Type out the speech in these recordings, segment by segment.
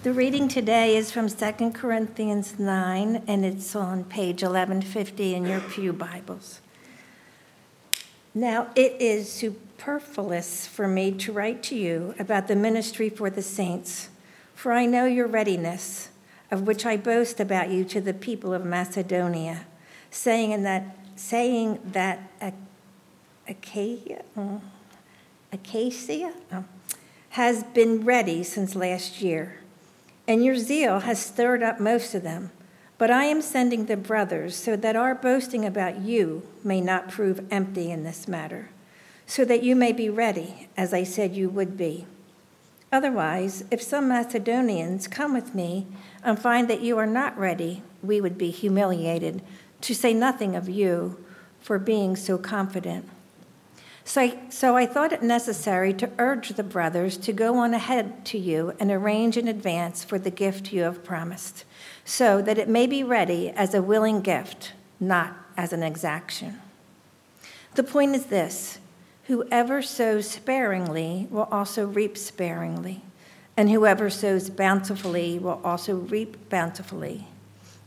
The reading today is from 2 Corinthians 9, and it's on page 1150 in your Pew Bibles. Now, it is superfluous for me to write to you about the ministry for the saints, for I know your readiness, of which I boast about you to the people of Macedonia, saying that, saying that Achaia, uh, Acacia uh, has been ready since last year, and your zeal has stirred up most of them. But I am sending the brothers so that our boasting about you may not prove empty in this matter, so that you may be ready, as I said you would be. Otherwise, if some Macedonians come with me and find that you are not ready, we would be humiliated, to say nothing of you for being so confident. So I, so I thought it necessary to urge the brothers to go on ahead to you and arrange in advance for the gift you have promised, so that it may be ready as a willing gift, not as an exaction. The point is this whoever sows sparingly will also reap sparingly, and whoever sows bountifully will also reap bountifully.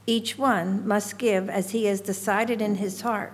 Each one must give as he has decided in his heart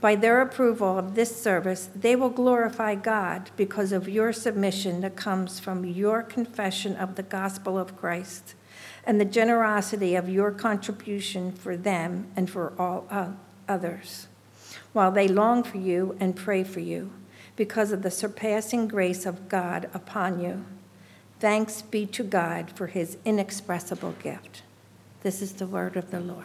By their approval of this service, they will glorify God because of your submission that comes from your confession of the gospel of Christ and the generosity of your contribution for them and for all others, while they long for you and pray for you because of the surpassing grace of God upon you. Thanks be to God for his inexpressible gift. This is the word of the Lord.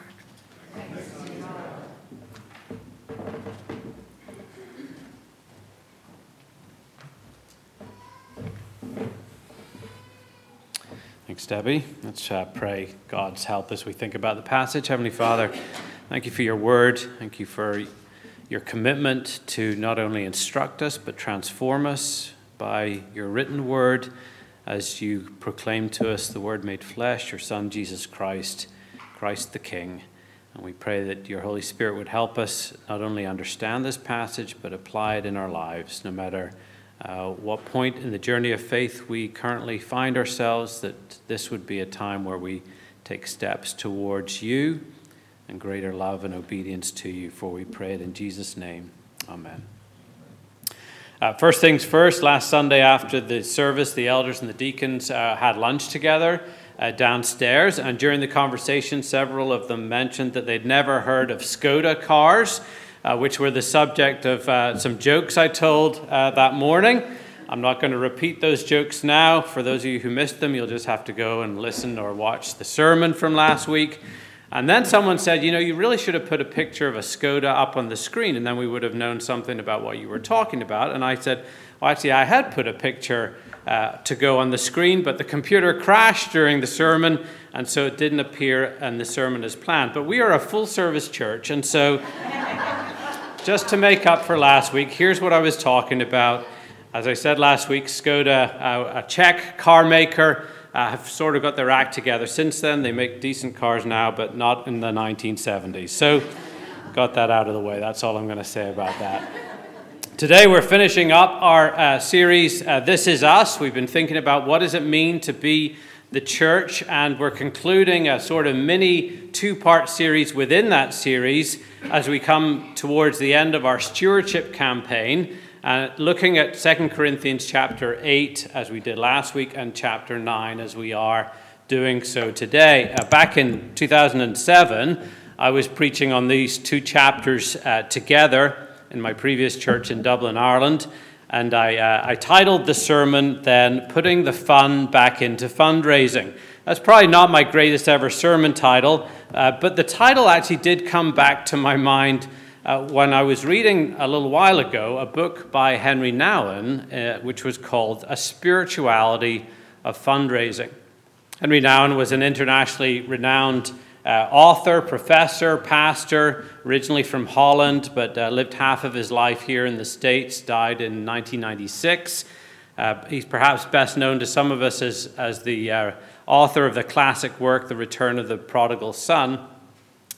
Thanks, Debbie. Let's uh, pray God's help as we think about the passage. Heavenly Father, thank you for your word. Thank you for your commitment to not only instruct us, but transform us by your written word as you proclaim to us the word made flesh, your Son, Jesus Christ, Christ the King. And we pray that your Holy Spirit would help us not only understand this passage, but apply it in our lives, no matter uh, what point in the journey of faith we currently find ourselves, that this would be a time where we take steps towards you and greater love and obedience to you. For we pray it in Jesus' name. Amen. Uh, first things first, last Sunday after the service, the elders and the deacons uh, had lunch together uh, downstairs, and during the conversation, several of them mentioned that they'd never heard of Skoda cars uh, which were the subject of uh, some jokes I told uh, that morning. I'm not going to repeat those jokes now. For those of you who missed them, you'll just have to go and listen or watch the sermon from last week. And then someone said, you know, you really should have put a picture of a Skoda up on the screen, and then we would have known something about what you were talking about. And I said, well, actually, I had put a picture uh, to go on the screen, but the computer crashed during the sermon, and so it didn't appear in the sermon as planned. But we are a full service church, and so just to make up for last week, here's what I was talking about. As I said last week, Skoda, uh, a Czech car maker, uh, have sort of got their act together. Since then, they make decent cars now, but not in the 1970s. So, got that out of the way. That's all I'm going to say about that. Today, we're finishing up our uh, series, uh, This Is Us. We've been thinking about what does it mean to be the church, and we're concluding a sort of mini two part series within that series as we come towards the end of our stewardship campaign, uh, looking at 2 Corinthians chapter 8 as we did last week, and chapter 9 as we are doing so today. Uh, back in 2007, I was preaching on these two chapters uh, together in my previous church in Dublin, Ireland. And I, uh, I titled the sermon then, Putting the Fun Back into Fundraising. That's probably not my greatest ever sermon title, uh, but the title actually did come back to my mind uh, when I was reading a little while ago a book by Henry Nouwen, uh, which was called A Spirituality of Fundraising. Henry Nouwen was an internationally renowned uh, author, professor, pastor, originally from Holland, but uh, lived half of his life here in the States, died in 1996. Uh, he's perhaps best known to some of us as, as the uh, author of the classic work, The Return of the Prodigal Son.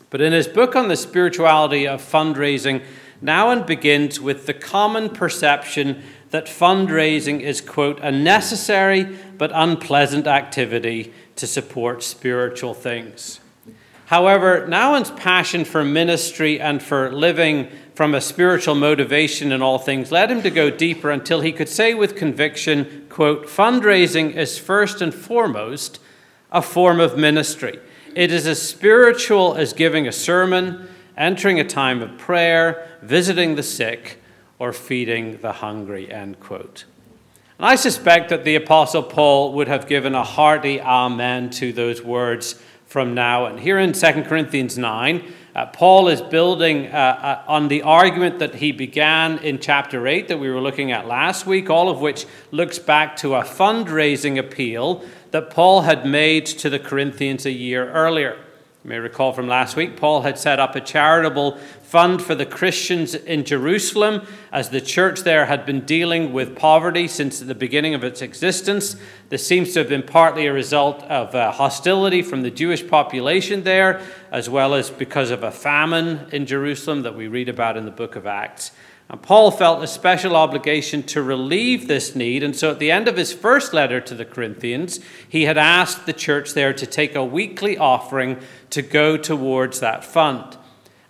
But in his book on the spirituality of fundraising, Nouwen begins with the common perception that fundraising is, quote, a necessary but unpleasant activity to support spiritual things. However, Nouwen's passion for ministry and for living from a spiritual motivation in all things led him to go deeper until he could say with conviction, quote, fundraising is first and foremost a form of ministry. It is as spiritual as giving a sermon, entering a time of prayer, visiting the sick, or feeding the hungry. End quote. And I suspect that the Apostle Paul would have given a hearty amen to those words from Nouwen. And here in 2 Corinthians 9, uh, Paul is building uh, uh, on the argument that he began in chapter 8 that we were looking at last week, all of which looks back to a fundraising appeal that Paul had made to the Corinthians a year earlier. You may recall from last week, Paul had set up a charitable fund for the Christians in Jerusalem as the church there had been dealing with poverty since the beginning of its existence. This seems to have been partly a result of uh, hostility from the Jewish population there, as well as because of a famine in Jerusalem that we read about in the book of Acts. And Paul felt a special obligation to relieve this need. And so at the end of his first letter to the Corinthians, he had asked the church there to take a weekly offering to go towards that fund.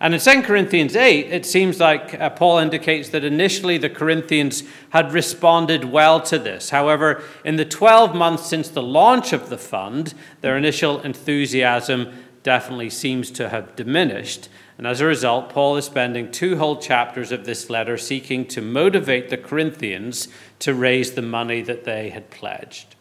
And in 2 Corinthians 8, it seems like uh, Paul indicates that initially the Corinthians had responded well to this. However, in the 12 months since the launch of the fund, their initial enthusiasm definitely seems to have diminished. And as a result, Paul is spending two whole chapters of this letter seeking to motivate the Corinthians to raise the money that they had pledged.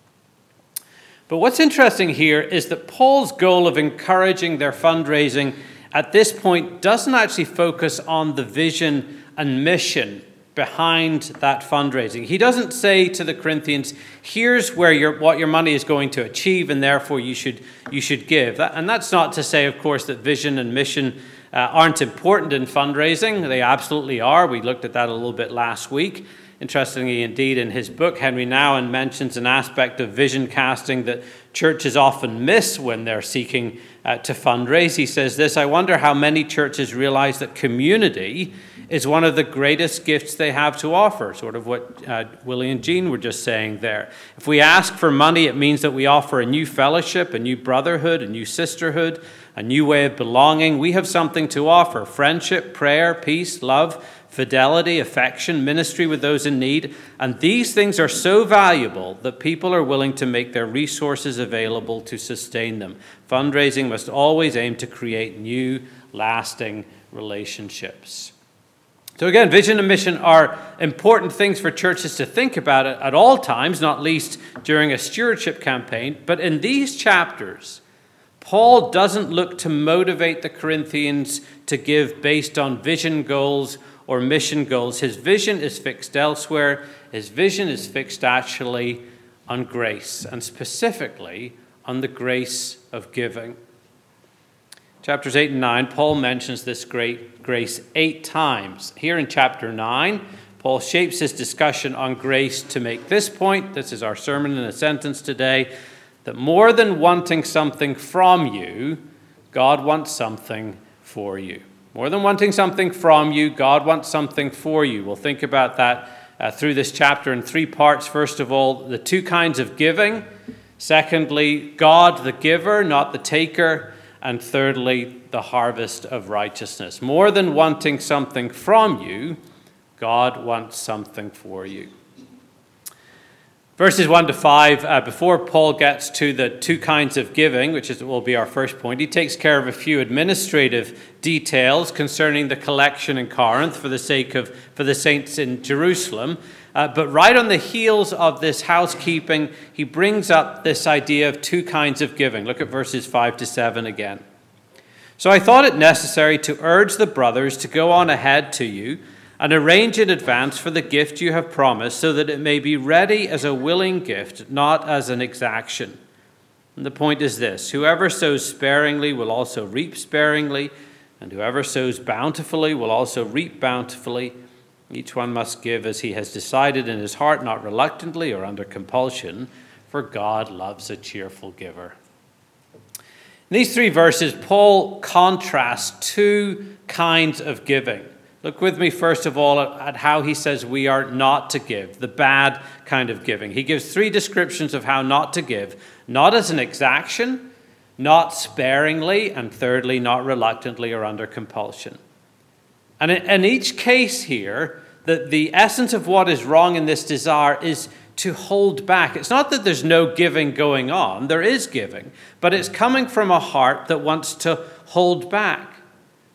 But what's interesting here is that Paul's goal of encouraging their fundraising at this point doesn't actually focus on the vision and mission behind that fundraising. He doesn't say to the Corinthians, here's where your, what your money is going to achieve, and therefore you should, you should give. And that's not to say, of course, that vision and mission uh, aren't important in fundraising. They absolutely are. We looked at that a little bit last week. Interestingly, indeed, in his book, Henry Nouwen mentions an aspect of vision casting that churches often miss when they're seeking uh, to fundraise. He says this I wonder how many churches realize that community is one of the greatest gifts they have to offer, sort of what uh, Willie and Jean were just saying there. If we ask for money, it means that we offer a new fellowship, a new brotherhood, a new sisterhood, a new way of belonging. We have something to offer friendship, prayer, peace, love, fidelity, affection, ministry with those in need. And these things are so valuable that people are willing to make their resources available to sustain them. Fundraising must always aim to create new, lasting relationships. So, again, vision and mission are important things for churches to think about at all times, not least during a stewardship campaign. But in these chapters, Paul doesn't look to motivate the Corinthians to give based on vision goals or mission goals. His vision is fixed elsewhere. His vision is fixed actually on grace, and specifically on the grace of giving. Chapters 8 and 9, Paul mentions this great grace eight times. Here in chapter 9, Paul shapes his discussion on grace to make this point. This is our sermon in a sentence today that more than wanting something from you, God wants something for you. More than wanting something from you, God wants something for you. We'll think about that uh, through this chapter in three parts. First of all, the two kinds of giving. Secondly, God the giver, not the taker. And thirdly, the harvest of righteousness. More than wanting something from you, God wants something for you. Verses 1 to 5, uh, before Paul gets to the two kinds of giving, which is, will be our first point, he takes care of a few administrative details concerning the collection in Corinth for the sake of for the saints in Jerusalem. Uh, but right on the heels of this housekeeping, he brings up this idea of two kinds of giving. Look at verses 5 to 7 again. So I thought it necessary to urge the brothers to go on ahead to you and arrange in advance for the gift you have promised, so that it may be ready as a willing gift, not as an exaction. And the point is this whoever sows sparingly will also reap sparingly, and whoever sows bountifully will also reap bountifully. Each one must give as he has decided in his heart, not reluctantly or under compulsion, for God loves a cheerful giver. In these three verses, Paul contrasts two kinds of giving. Look with me, first of all, at how he says we are not to give, the bad kind of giving. He gives three descriptions of how not to give not as an exaction, not sparingly, and thirdly, not reluctantly or under compulsion. And in each case here, the, the essence of what is wrong in this desire is to hold back. It's not that there's no giving going on, there is giving, but it's coming from a heart that wants to hold back.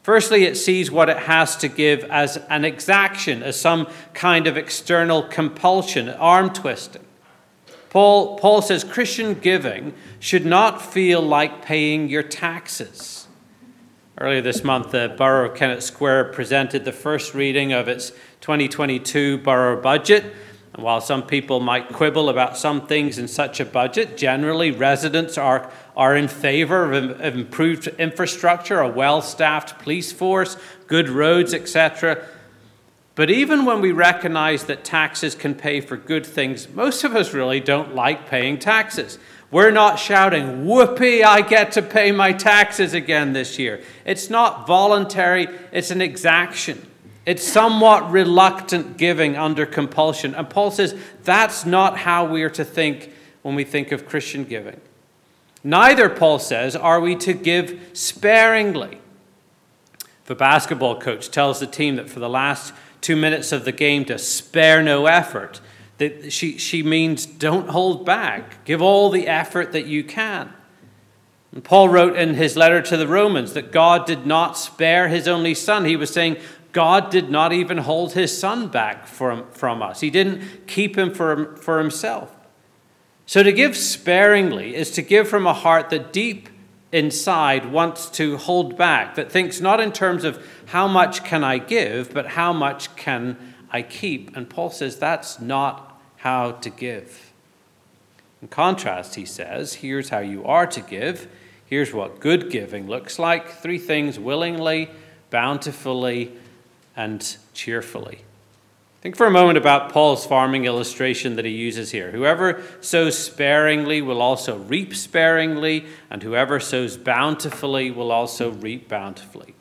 Firstly, it sees what it has to give as an exaction, as some kind of external compulsion, arm twisting. Paul, Paul says Christian giving should not feel like paying your taxes. Earlier this month, the Borough of Kennett Square presented the first reading of its 2022 borough budget. And while some people might quibble about some things in such a budget, generally residents are are in favor of, improved infrastructure, a well staffed police force, good roads, etc. But even when we recognize that taxes can pay for good things, most of us really don't like paying taxes. We're not shouting, Whoopee, I get to pay my taxes again this year. It's not voluntary, it's an exaction. It's somewhat reluctant giving under compulsion. And Paul says that's not how we are to think when we think of Christian giving. Neither, Paul says, are we to give sparingly. The basketball coach tells the team that for the last two minutes of the game to spare no effort. That she, she means don't hold back. Give all the effort that you can. And Paul wrote in his letter to the Romans that God did not spare his only son. He was saying God did not even hold his son back from, from us, he didn't keep him for, for himself. So to give sparingly is to give from a heart that deep inside wants to hold back, that thinks not in terms of how much can I give, but how much can I keep. And Paul says that's not how to give. In contrast, he says, here's how you are to give. Here's what good giving looks like three things willingly, bountifully, and cheerfully. Think for a moment about Paul's farming illustration that he uses here. Whoever sows sparingly will also reap sparingly, and whoever sows bountifully will also reap bountifully.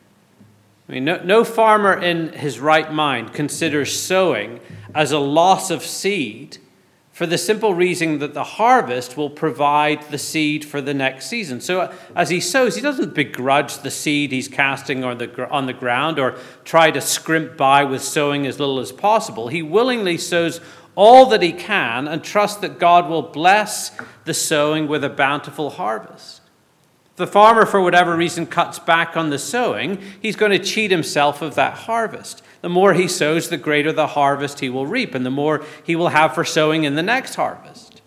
I mean, no, no farmer in his right mind considers sowing as a loss of seed for the simple reason that the harvest will provide the seed for the next season. So uh, as he sows, he doesn't begrudge the seed he's casting on the, on the ground or try to scrimp by with sowing as little as possible. He willingly sows all that he can and trusts that God will bless the sowing with a bountiful harvest. If the farmer, for whatever reason, cuts back on the sowing, he's going to cheat himself of that harvest. The more he sows, the greater the harvest he will reap, and the more he will have for sowing in the next harvest.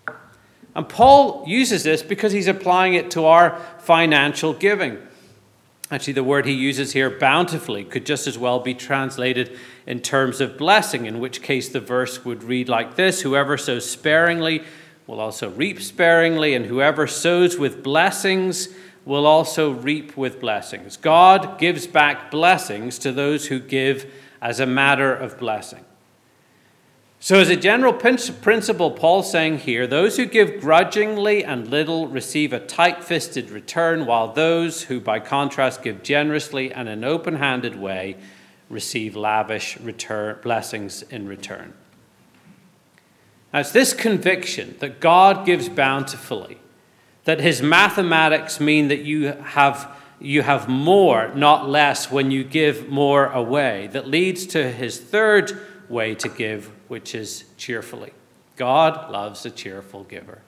And Paul uses this because he's applying it to our financial giving. Actually, the word he uses here, bountifully, could just as well be translated in terms of blessing, in which case the verse would read like this Whoever sows sparingly will also reap sparingly, and whoever sows with blessings will also reap with blessings. God gives back blessings to those who give as a matter of blessing. So, as a general principle, Paul's saying here those who give grudgingly and little receive a tight fisted return, while those who, by contrast, give generously and in an open handed way receive lavish return, blessings in return. Now, it's this conviction that God gives bountifully, that his mathematics mean that you have you have more, not less, when you give more away. That leads to his third way to give, which is cheerfully. God loves a cheerful giver.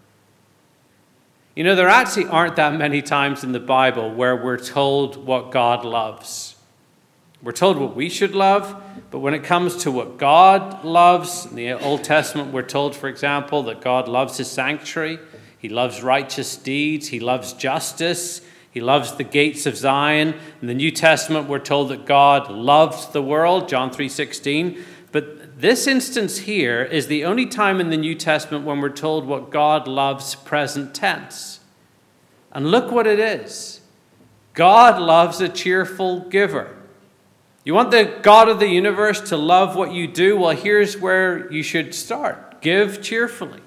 You know, there actually aren't that many times in the Bible where we're told what God loves. We're told what we should love, but when it comes to what God loves, in the Old Testament, we're told, for example, that God loves his sanctuary, he loves righteous deeds, he loves justice, he loves the gates of Zion. In the New Testament, we're told that God loves the world, John 3:16. But this instance here is the only time in the New Testament when we're told what God loves present tense. And look what it is. God loves a cheerful giver. You want the God of the universe to love what you do? Well, here's where you should start give cheerfully.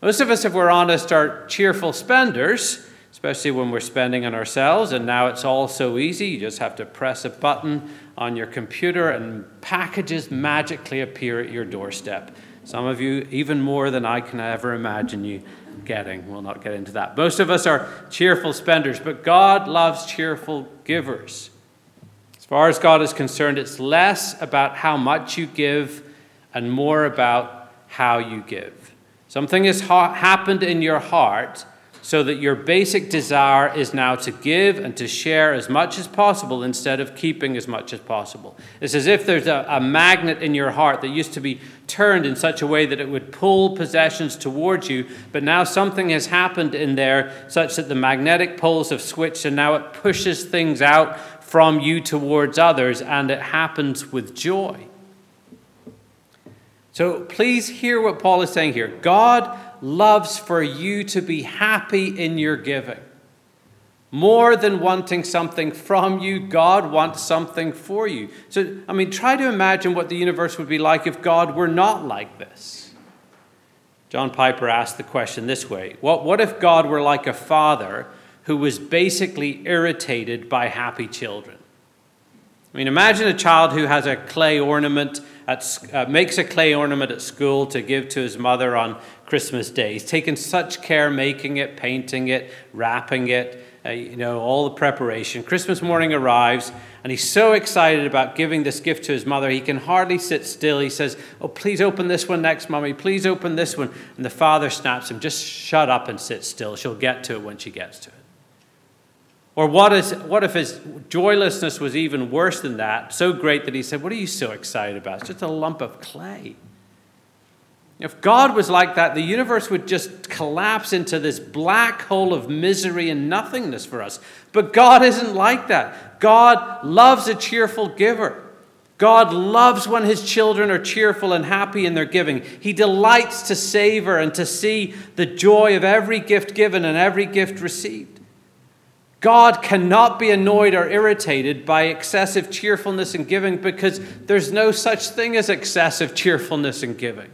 Most of us, if we're honest, are cheerful spenders, especially when we're spending on ourselves, and now it's all so easy. You just have to press a button on your computer, and packages magically appear at your doorstep. Some of you, even more than I can ever imagine you getting. We'll not get into that. Most of us are cheerful spenders, but God loves cheerful givers. As far as God is concerned, it's less about how much you give and more about how you give. Something has ha- happened in your heart so that your basic desire is now to give and to share as much as possible instead of keeping as much as possible. It's as if there's a, a, magnet in your heart that used to be turned in such a way that it would pull possessions towards you, but now something has happened in there such that the magnetic poles have switched and now it pushes things out from you towards others, and it happens with joy. So please hear what Paul is saying here. God loves for you to be happy in your giving. More than wanting something from you, God wants something for you. So, I mean, try to imagine what the universe would be like if God were not like this. John Piper asked the question this way What, what if God were like a father who was basically irritated by happy children? I mean, imagine a child who has a clay ornament, at, uh, makes a clay ornament at school to give to his mother on Christmas Day. He's taken such care making it, painting it, wrapping it, uh, you know, all the preparation. Christmas morning arrives, and he's so excited about giving this gift to his mother, he can hardly sit still. He says, Oh, please open this one next, Mommy. Please open this one. And the father snaps him, Just shut up and sit still. She'll get to it when she gets to it. Or what, is, what if his joylessness was even worse than that, so great that he said, What are you so excited about? It's just a lump of clay. If God was like that, the universe would just collapse into this black hole of misery and nothingness for us. But God isn't like that. God loves a cheerful giver. God loves when his children are cheerful and happy in their giving. He delights to savor and to see the joy of every gift given and every gift received. God cannot be annoyed or irritated by excessive cheerfulness in giving because there's no such thing as excessive cheerfulness in giving.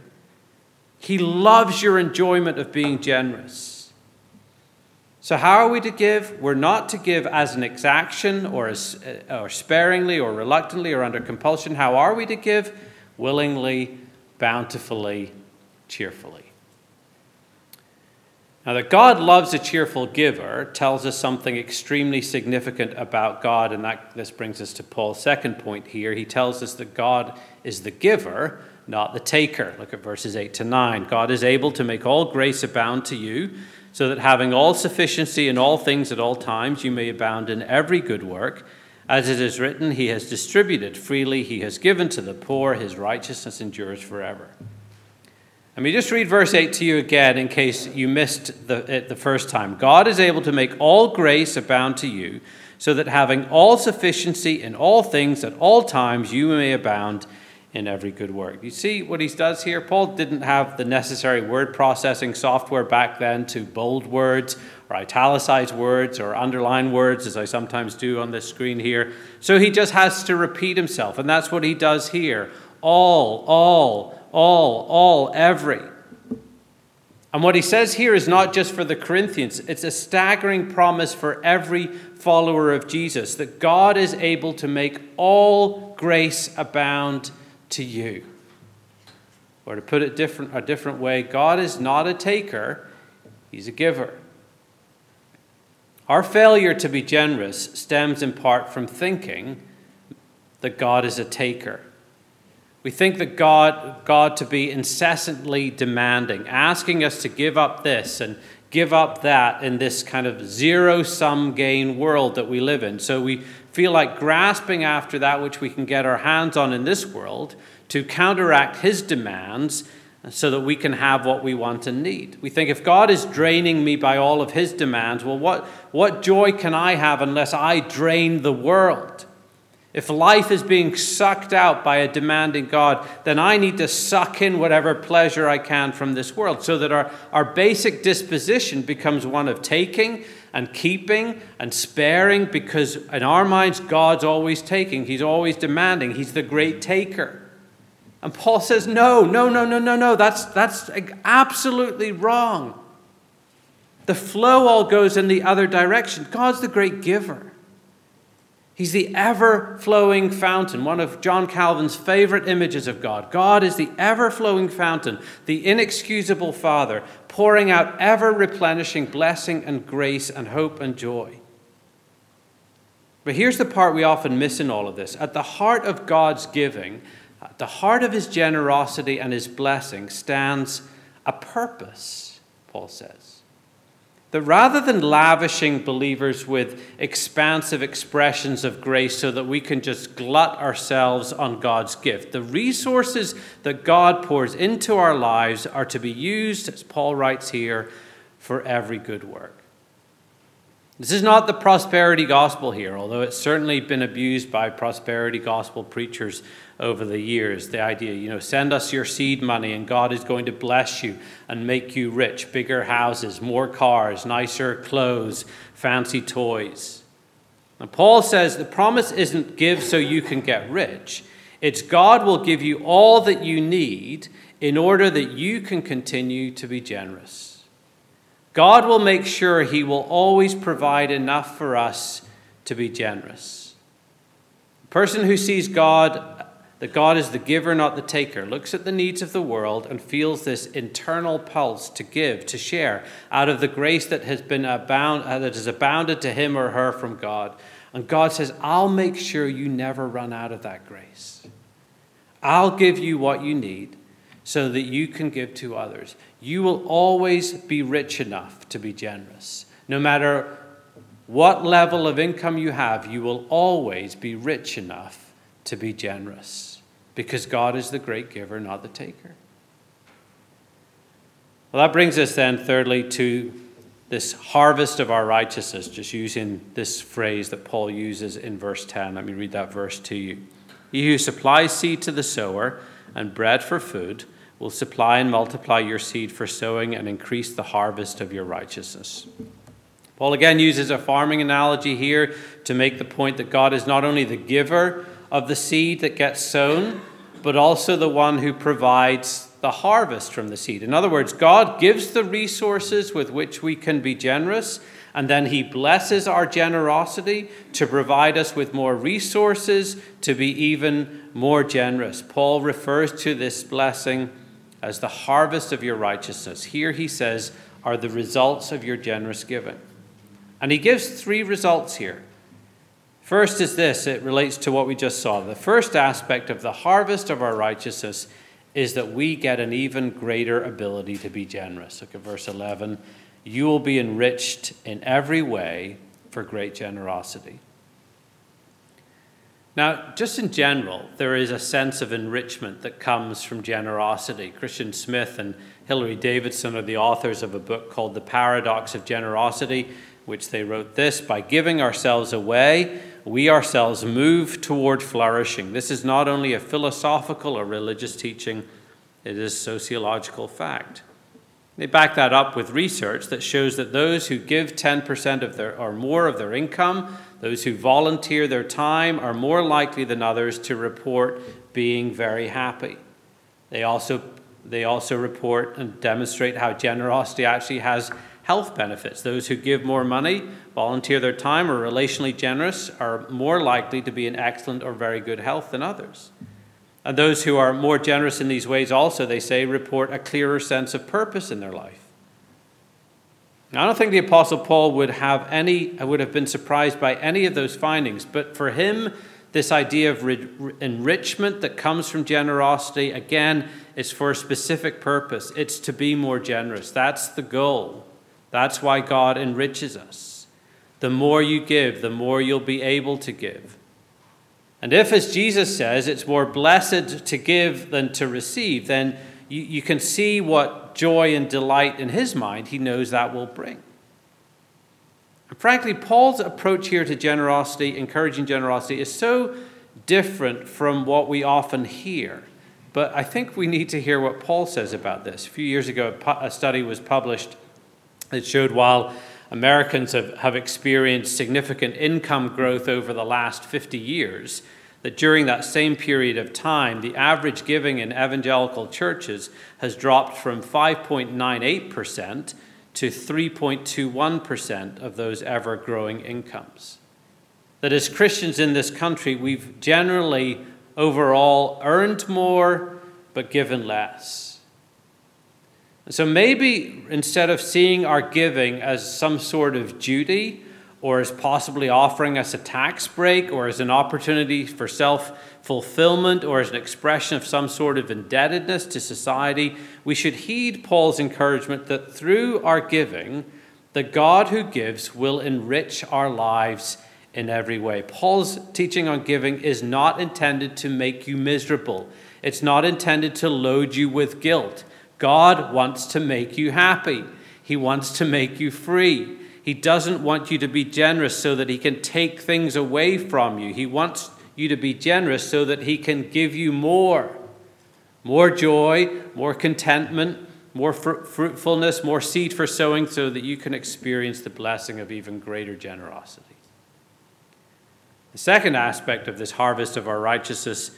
He loves your enjoyment of being generous. So, how are we to give? We're not to give as an exaction or, as, uh, or sparingly or reluctantly or under compulsion. How are we to give? Willingly, bountifully, cheerfully. Now, that God loves a cheerful giver tells us something extremely significant about God, and that, this brings us to Paul's second point here. He tells us that God is the giver, not the taker. Look at verses 8 to 9. God is able to make all grace abound to you, so that having all sufficiency in all things at all times, you may abound in every good work. As it is written, He has distributed freely, He has given to the poor, His righteousness endures forever. Let me just read verse 8 to you again in case you missed the, it the first time. God is able to make all grace abound to you, so that having all sufficiency in all things at all times, you may abound in every good work. You see what he does here? Paul didn't have the necessary word processing software back then to bold words or italicize words or underline words, as I sometimes do on this screen here. So he just has to repeat himself, and that's what he does here. All, all, all, all, every. And what he says here is not just for the Corinthians, it's a staggering promise for every follower of Jesus that God is able to make all grace abound to you. Or to put it different, a different way, God is not a taker, He's a giver. Our failure to be generous stems in part from thinking that God is a taker. We think that God, God to be incessantly demanding, asking us to give up this and give up that in this kind of zero sum gain world that we live in. So we feel like grasping after that which we can get our hands on in this world to counteract his demands so that we can have what we want and need. We think if God is draining me by all of his demands, well, what, what joy can I have unless I drain the world? If life is being sucked out by a demanding God, then I need to suck in whatever pleasure I can from this world so that our, our basic disposition becomes one of taking and keeping and sparing because in our minds, God's always taking, He's always demanding, He's the great taker. And Paul says, no, no, no, no, no, no, that's, that's absolutely wrong. The flow all goes in the other direction. God's the great giver. He's the ever flowing fountain, one of John Calvin's favorite images of God. God is the ever flowing fountain, the inexcusable Father, pouring out ever replenishing blessing and grace and hope and joy. But here's the part we often miss in all of this. At the heart of God's giving, at the heart of his generosity and his blessing stands a purpose, Paul says that rather than lavishing believers with expansive expressions of grace so that we can just glut ourselves on God's gift, the resources that God pours into our lives are to be used, as Paul writes here, for every good work. This is not the prosperity gospel here, although it's certainly been abused by prosperity gospel preachers over the years. The idea, you know, send us your seed money and God is going to bless you and make you rich. Bigger houses, more cars, nicer clothes, fancy toys. And Paul says the promise isn't give so you can get rich, it's God will give you all that you need in order that you can continue to be generous. God will make sure He will always provide enough for us to be generous. Person who sees God that God is the giver, not the taker, looks at the needs of the world and feels this internal pulse to give, to share out of the grace that has been abound, uh, that has abounded to him or her from God. And God says, I'll make sure you never run out of that grace. I'll give you what you need so that you can give to others. You will always be rich enough to be generous. No matter what level of income you have, you will always be rich enough to be generous because God is the great giver, not the taker. Well, that brings us then, thirdly, to this harvest of our righteousness, just using this phrase that Paul uses in verse 10. Let me read that verse to you. He who supplies seed to the sower and bread for food will supply and multiply your seed for sowing and increase the harvest of your righteousness. Paul again uses a farming analogy here to make the point that God is not only the giver of the seed that gets sown, but also the one who provides the harvest from the seed. In other words, God gives the resources with which we can be generous, and then He blesses our generosity to provide us with more resources to be even more generous. Paul refers to this blessing as the harvest of your righteousness. Here he says, are the results of your generous giving. And he gives three results here. First is this it relates to what we just saw. The first aspect of the harvest of our righteousness is that we get an even greater ability to be generous. Look at verse 11. You will be enriched in every way for great generosity. Now, just in general, there is a sense of enrichment that comes from generosity. Christian Smith and Hilary Davidson are the authors of a book called The Paradox of Generosity, which they wrote this by giving ourselves away we ourselves move toward flourishing. This is not only a philosophical or religious teaching, it is sociological fact. They back that up with research that shows that those who give 10% of their or more of their income, those who volunteer their time are more likely than others to report being very happy. They also they also report and demonstrate how generosity actually has health benefits. Those who give more money, volunteer their time, or relationally generous are more likely to be in excellent or very good health than others. And those who are more generous in these ways also, they say, report a clearer sense of purpose in their life. Now, I don't think the Apostle Paul would have any, would have been surprised by any of those findings, but for him This idea of re- enrichment that comes from generosity, again, is for a specific purpose. It's to be more generous. That's the goal. That's why God enriches us. The more you give, the more you'll be able to give. And if, as Jesus says, it's more blessed to give than to receive, then you, you can see what joy and delight in his mind he knows that will bring. And frankly, Paul's approach here to generosity, encouraging generosity, is so different from what we often hear. But I think we need to hear what Paul says about this. A few years ago, a study was published that showed while Americans have, have experienced significant income growth over the last 50 years, that during that same period of time, the average giving in evangelical churches has dropped from 5.98% to 3.21% of those ever growing incomes. That as Christians in this country, we've generally overall earned more but given less. So maybe instead of seeing our giving as some sort of duty, or as possibly offering us a tax break, or as an opportunity for self fulfillment, or as an expression of some sort of indebtedness to society, we should heed Paul's encouragement that through our giving, the God who gives will enrich our lives in every way. Paul's teaching on giving is not intended to make you miserable, it's not intended to load you with guilt. God wants to make you happy, He wants to make you free. He doesn't want you to be generous so that He can take things away from you. He wants you to be generous so that He can give you more more joy, more contentment, more fr- fruitfulness, more seed for sowing, so that you can experience the blessing of even greater generosity. The second aspect of this harvest of our righteousness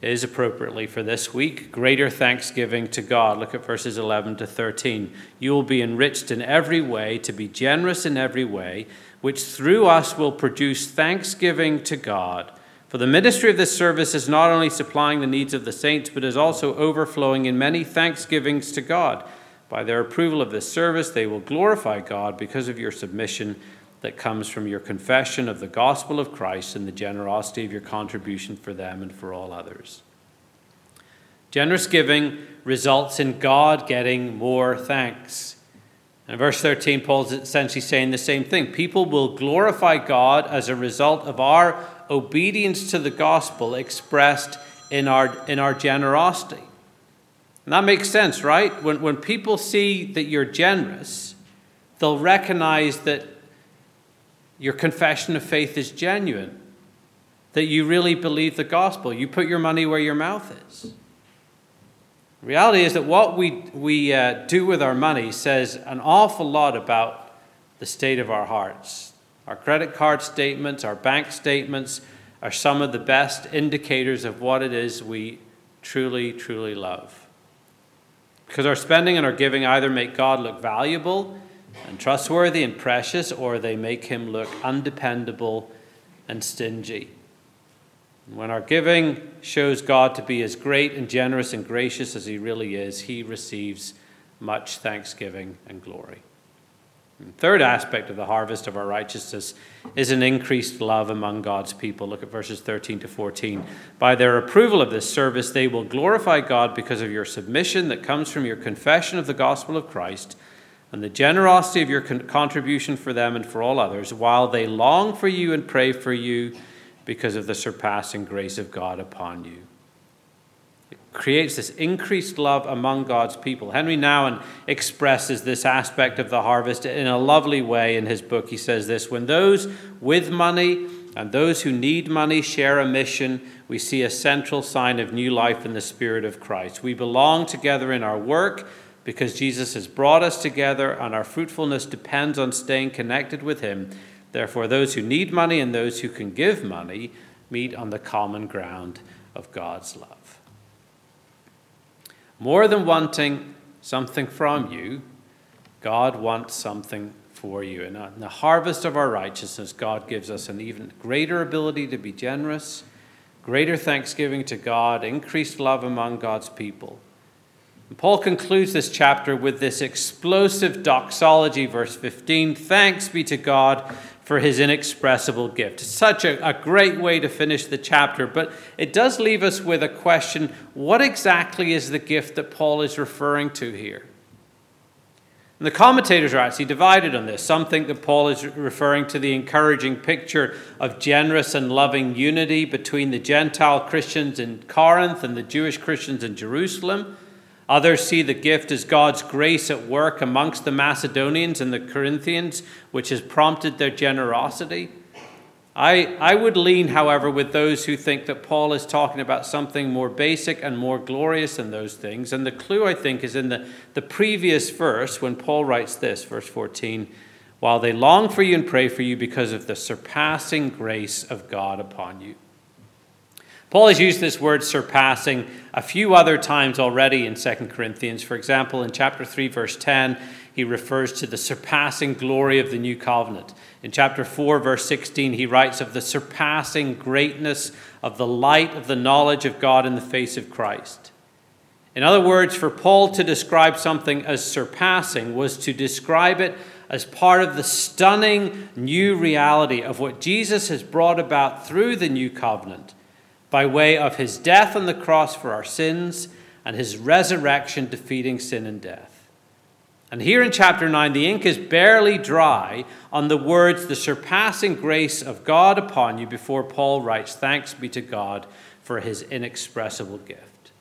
is appropriately for this week greater thanksgiving to God. Look at verses 11 to 13. You will be enriched in every way, to be generous in every way, which through us will produce thanksgiving to God. For the ministry of this service is not only supplying the needs of the saints, but is also overflowing in many thanksgivings to God. By their approval of this service, they will glorify God because of your submission that comes from your confession of the gospel of Christ and the generosity of your contribution for them and for all others. Generous giving results in God getting more thanks. In verse 13, Paul's essentially saying the same thing. People will glorify God as a result of our obedience to the gospel expressed in our, in our generosity. And that makes sense, right? When, when people see that you're generous, they'll recognize that your confession of faith is genuine, that you really believe the gospel. You put your money where your mouth is. The reality is that what we, we uh, do with our money says an awful lot about the state of our hearts. Our credit card statements, our bank statements are some of the best indicators of what it is we truly, truly love. Because our spending and our giving either make God look valuable and trustworthy and precious, or they make him look undependable and stingy. When our giving shows God to be as great and generous and gracious as he really is, he receives much thanksgiving and glory. The third aspect of the harvest of our righteousness is an increased love among God's people. Look at verses 13 to 14. By their approval of this service, they will glorify God because of your submission that comes from your confession of the gospel of Christ and the generosity of your contribution for them and for all others, while they long for you and pray for you because of the surpassing grace of God upon you. It creates this increased love among God's people. Henry Nouwen expresses this aspect of the harvest in a lovely way in his book. He says this When those with money and those who need money share a mission, we see a central sign of new life in the Spirit of Christ. We belong together in our work because Jesus has brought us together and our fruitfulness depends on staying connected with Him. Therefore, those who need money and those who can give money meet on the common ground of God's love. More than wanting something from you, God wants something for you. And in the harvest of our righteousness, God gives us an even greater ability to be generous, greater thanksgiving to God, increased love among God's people. Paul concludes this chapter with this explosive doxology, verse 15 Thanks be to God for his inexpressible gift. Such a, a, great way to finish the chapter, but it does leave us with a question what exactly is the gift that Paul is referring to here? And the commentators are actually divided on this. Some think that Paul is referring to the encouraging picture of generous and loving unity between the Gentile Christians in Corinth and the Jewish Christians in Jerusalem. Others see the gift as God's grace at work amongst the Macedonians and the Corinthians, which has prompted their generosity. I, I would lean, however, with those who think that Paul is talking about something more basic and more glorious than those things. And the clue, I think, is in the, the previous verse when Paul writes this, verse 14 While they long for you and pray for you because of the surpassing grace of God upon you. Paul has used this word surpassing a few other times already in 2 Corinthians. For example, in chapter 3, verse 10, he refers to the surpassing glory of the new covenant. In chapter 4, verse 16, he writes of the surpassing greatness of the light of the knowledge of God in the face of Christ. In other words, for Paul to describe something as surpassing was to describe it as part of the stunning new reality of what Jesus has brought about through the new covenant by way of his death on the cross for our sins and his resurrection defeating sin and death. And here in chapter 9, the ink is barely dry on the words, the surpassing grace of God upon you, before Paul writes, Thanks be to God for his inexpressible gift.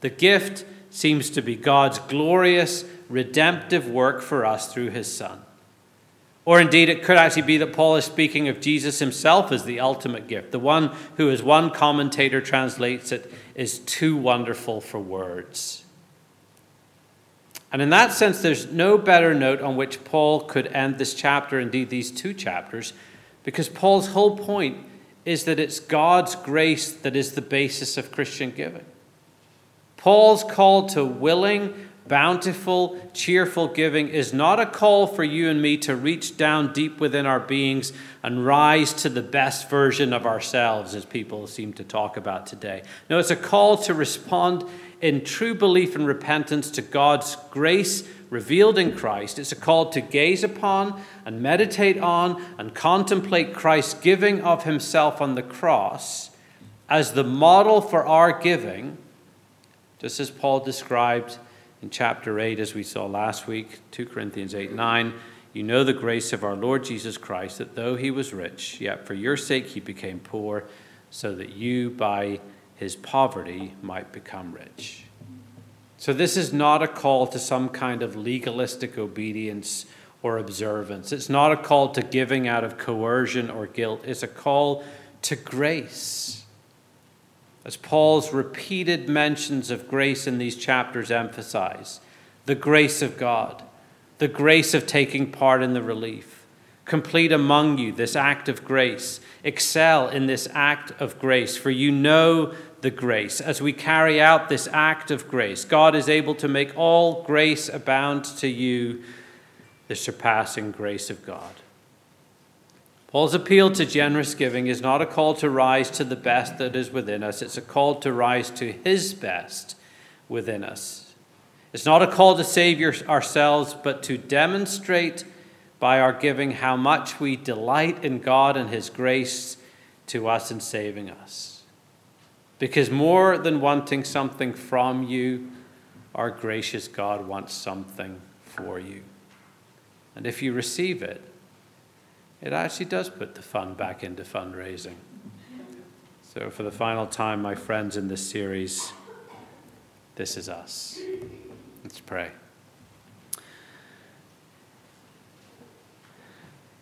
The gift seems to be God's glorious, redemptive work for us through his Son. Or indeed, it could actually be that Paul is speaking of Jesus himself as the ultimate gift, the one who, as one commentator translates it, is too wonderful for words. And in that sense, there's no better note on which Paul could end this chapter, indeed, these two chapters, because Paul's whole point is that it's God's grace that is the basis of Christian giving. Paul's call to willing, Bountiful, cheerful giving is not a call for you and me to reach down deep within our beings and rise to the best version of ourselves, as people seem to talk about today. No, it's a call to respond in true belief and repentance to God's grace revealed in Christ. It's a call to gaze upon and meditate on and contemplate Christ's giving of himself on the cross as the model for our giving, just as Paul described in chapter 8, as we saw last week, 2 Corinthians 8 9, you know the grace of our Lord Jesus Christ, that though he was rich, yet for your sake he became poor, so that you by his poverty might become rich. So, this is not a call to some kind of legalistic obedience or observance. It's not a call to giving out of coercion or guilt. It's a call to grace as Paul's repeated mentions of grace in these chapters emphasize the grace of God, the grace of taking part in the relief. Complete among you this act of grace. Excel in this act of grace, for you know the grace. As we carry out this act of grace, God is able to make all grace abound to you, the surpassing grace of God. Paul's appeal to generous giving is not a call to rise to the best that is within us, it's a call to rise to his best within us. It's not a call to save your, ourselves, but to demonstrate by our giving how much we delight in God and his grace to us in saving us. Because more than wanting something from you, our gracious God wants something for you. And if you receive it, it actually does put the fun back into fundraising. So, for the final time, my friends, in this series, this is us. Let's pray.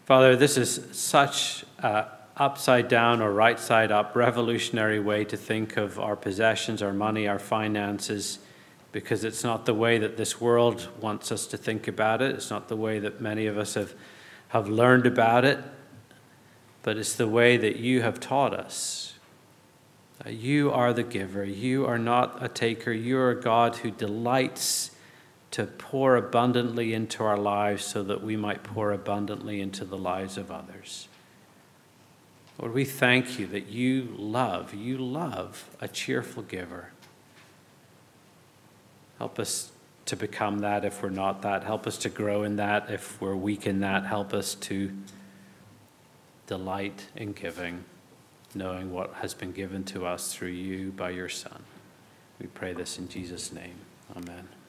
Father, this is such an upside down or right side up revolutionary way to think of our possessions, our money, our finances, because it's not the way that this world wants us to think about it. It's not the way that many of us have have learned about it, but it's the way that you have taught us. You are the giver. You are not a taker. You are a God who delights to pour abundantly into our lives so that we might pour abundantly into the lives of others. Lord, we thank you that you love, you love a cheerful giver. Help us to become that if we're not that. Help us to grow in that if we're weak in that. Help us to delight in giving, knowing what has been given to us through you by your Son. We pray this in Jesus' name. Amen.